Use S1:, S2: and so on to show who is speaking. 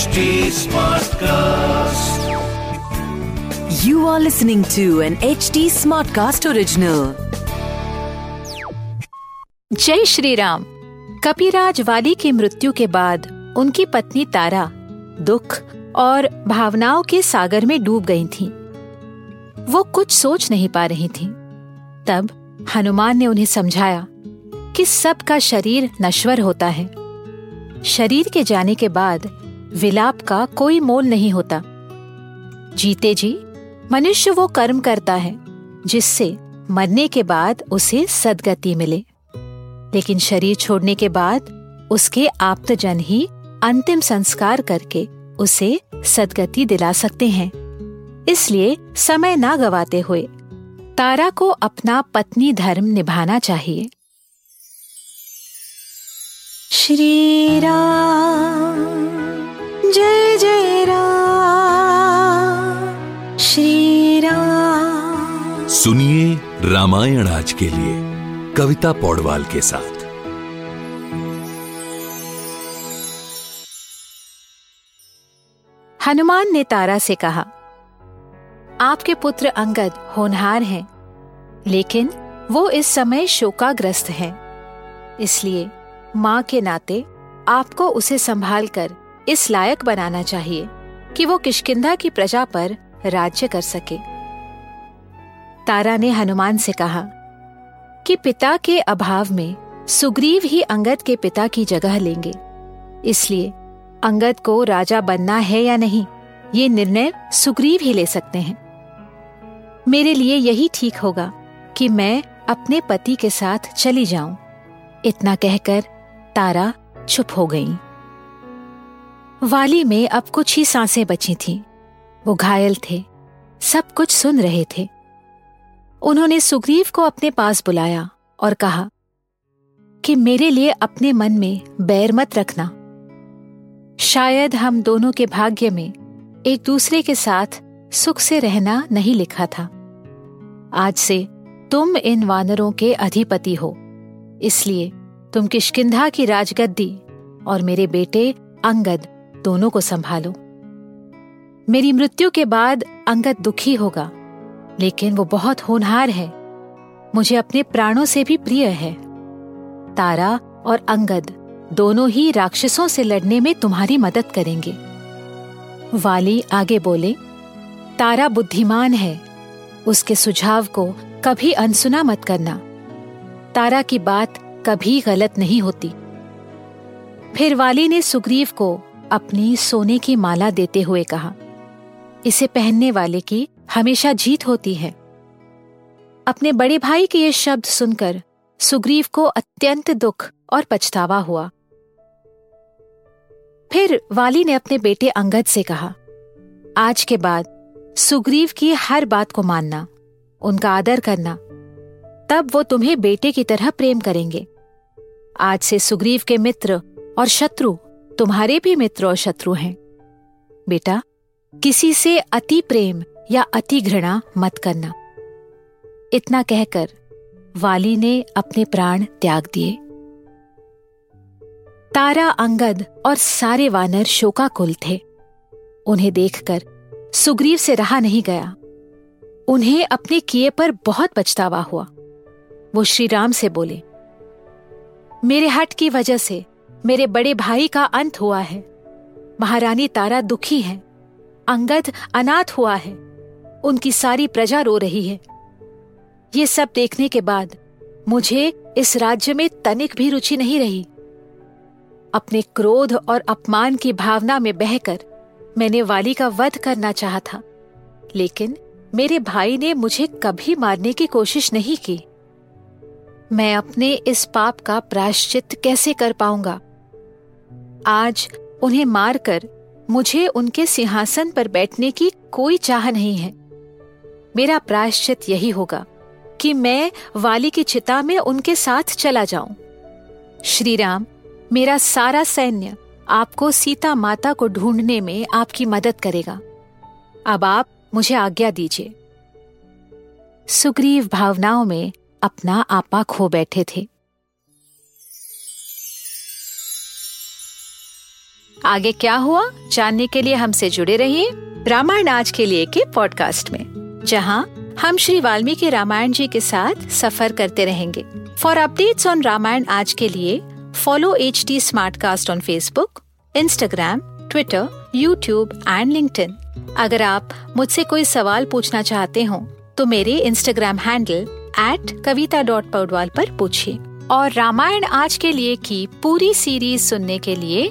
S1: HD Smartcast.
S2: You are listening to an HD Smartcast original.
S3: जय श्री राम कपिराज वाली की मृत्यु के बाद उनकी पत्नी तारा दुख और भावनाओं के सागर में डूब गई थीं। वो कुछ सोच नहीं पा रही थीं। तब हनुमान ने उन्हें समझाया कि सबका शरीर नश्वर होता है शरीर के जाने के बाद विलाप का कोई मोल नहीं होता। जीते जी, मनुष्य वो कर्म करता है, जिससे मरने के बाद उसे सदगति मिले। लेकिन शरीर छोड़ने के बाद उसके आप्तजन ही अंतिम संस्कार करके उसे सदगति दिला सकते हैं। इसलिए समय ना गवाते हुए तारा को अपना पत्नी धर्म निभाना चाहिए। श्री राम। जय जय राम श्री राम।
S4: सुनिए रामायण आज के लिए कविता पौडवाल के साथ।
S3: हनुमान ने तारा से कहा आपके पुत्र अंगद होनहार हैं लेकिन वो इस समय शोकाग्रस्त हैं। इसलिए माँ के नाते आपको उसे संभाल कर इस लायक बनाना चाहिए कि वो किशकिंधा की प्रजा पर राज्य कर सके। तारा ने हनुमान से कहा, कि पिता के अभाव में सुग्रीव ही अंगद के पिता की जगह लेंगे। इसलिए अंगद को राजा बनना है या नहीं, ये निर्णय सुग्रीव ही ले सकते हैं। मेरे लिए यही ठीक होगा कि मैं अपने पति के साथ चली जाऊँ, इतना कहकर तारा चुप हो गई। वाली में अब कुछ ही साँसें बची थीं। वो घायल थे। सब कुछ सुन रहे थे। उन्होंने सुग्रीव को अपने पास बुलाया और कहा, कि मेरे लिए अपने मन में बैर मत रखना। शायद हम दोनों के भाग्य में एक दूसरे के साथ सुख से रहना नहीं लिखा था। आज से तुम इन वानरों के अधिपति हो। इसलिए तुम किशकिंधा की राजगद्दी और मेरे बेटे अंगद दोनों को संभालो। मेरी मृत्यु के बाद अंगद दुखी होगा, लेकिन वो बहुत होनहार है। मुझे अपने प्राणों से भी प्रिय है। तारा और अंगद दोनों ही राक्षसों से लड़ने में तुम्हारी मदद करेंगे। वाली आगे बोले, तारा बुद्धिमान है, उसके सुझाव को कभी अनसुना मत करना। तारा की बात कभी गलत नहीं होती। फिर वाली ने सुग्रीव को अपनी सोने की माला देते हुए कहा, इसे पहनने वाले की हमेशा जीत होती है। अपने बड़े भाई के ये शब्द सुनकर सुग्रीव को अत्यंत दुख और पछतावा हुआ। फिर वाली ने अपने बेटे अंगद से कहा, आज के बाद सुग्रीव की हर बात को मानना, उनका आदर करना, तब वो तुम्हें बेटे की तरह प्रेम करेंगे। आज से सुग्रीव के मित्र और शत्रु तुम्हारे भी मित्र और शत्रु हैं। बेटा, किसी से अति प्रेम या अति घृणा मत करना। इतना कहकर वाली ने अपने प्राण त्याग दिए। तारा अंगद और सारे वानर शोकाकुल थे। उन्हें देखकर सुग्रीव से रहा नहीं गया। उन्हें अपने किए पर बहुत पछतावा हुआ। वो श्री राम से बोले, मेरे हट की वजह से मेरे बड़े भाई का अंत हुआ है। महारानी तारा दुखी है। अंगद अनाथ हुआ है। उनकी सारी प्रजा रो रही है। ये सब देखने के बाद मुझे इस राज्य में तनिक भी रुचि नहीं रही। अपने क्रोध और अपमान की भावना में बहकर मैंने वाली का वध करना चाहा था। लेकिन मेरे भाई ने मुझे कभी मारने की कोशिश नहीं की। मैं अपने इस पाप का प्रायश्चित कैसे कर पाऊँगा? आज उन्हें मारकर मुझे उनके सिंहासन पर बैठने की कोई चाह नहीं है। मेरा प्रायश्चित यही होगा कि मैं वाली की चिता में उनके साथ चला जाऊँ। श्री राम मेरा सारा सैन्य आपको सीता माता को ढूँढने में आपकी मदद करेगा। अब आप मुझे आज्ञा दीजिए। सुग्रीव भावनाओं में अपना आपा खो बैठे थे। आगे क्या हुआ? जानने के लिए हमसे जुड़े रहिए रामायण आज के लिए के पॉडकास्ट में, जहाँ हम श्री वाल्मीकि रामायण जी के साथ सफ़र करते रहेंगे। फॉर अपडेट्स ऑन रामायण आज के लिए follow H T on Facebook Instagram Twitter YouTube and LinkedIn अगर आप मुझसे कोई सवाल पूछना चाहते हो तो मेरे Instagram handle at Kavita dot Paudwal पर पूछिए। और रामायण आज के लिए की पूरी सीरीज़ सुनने के लिए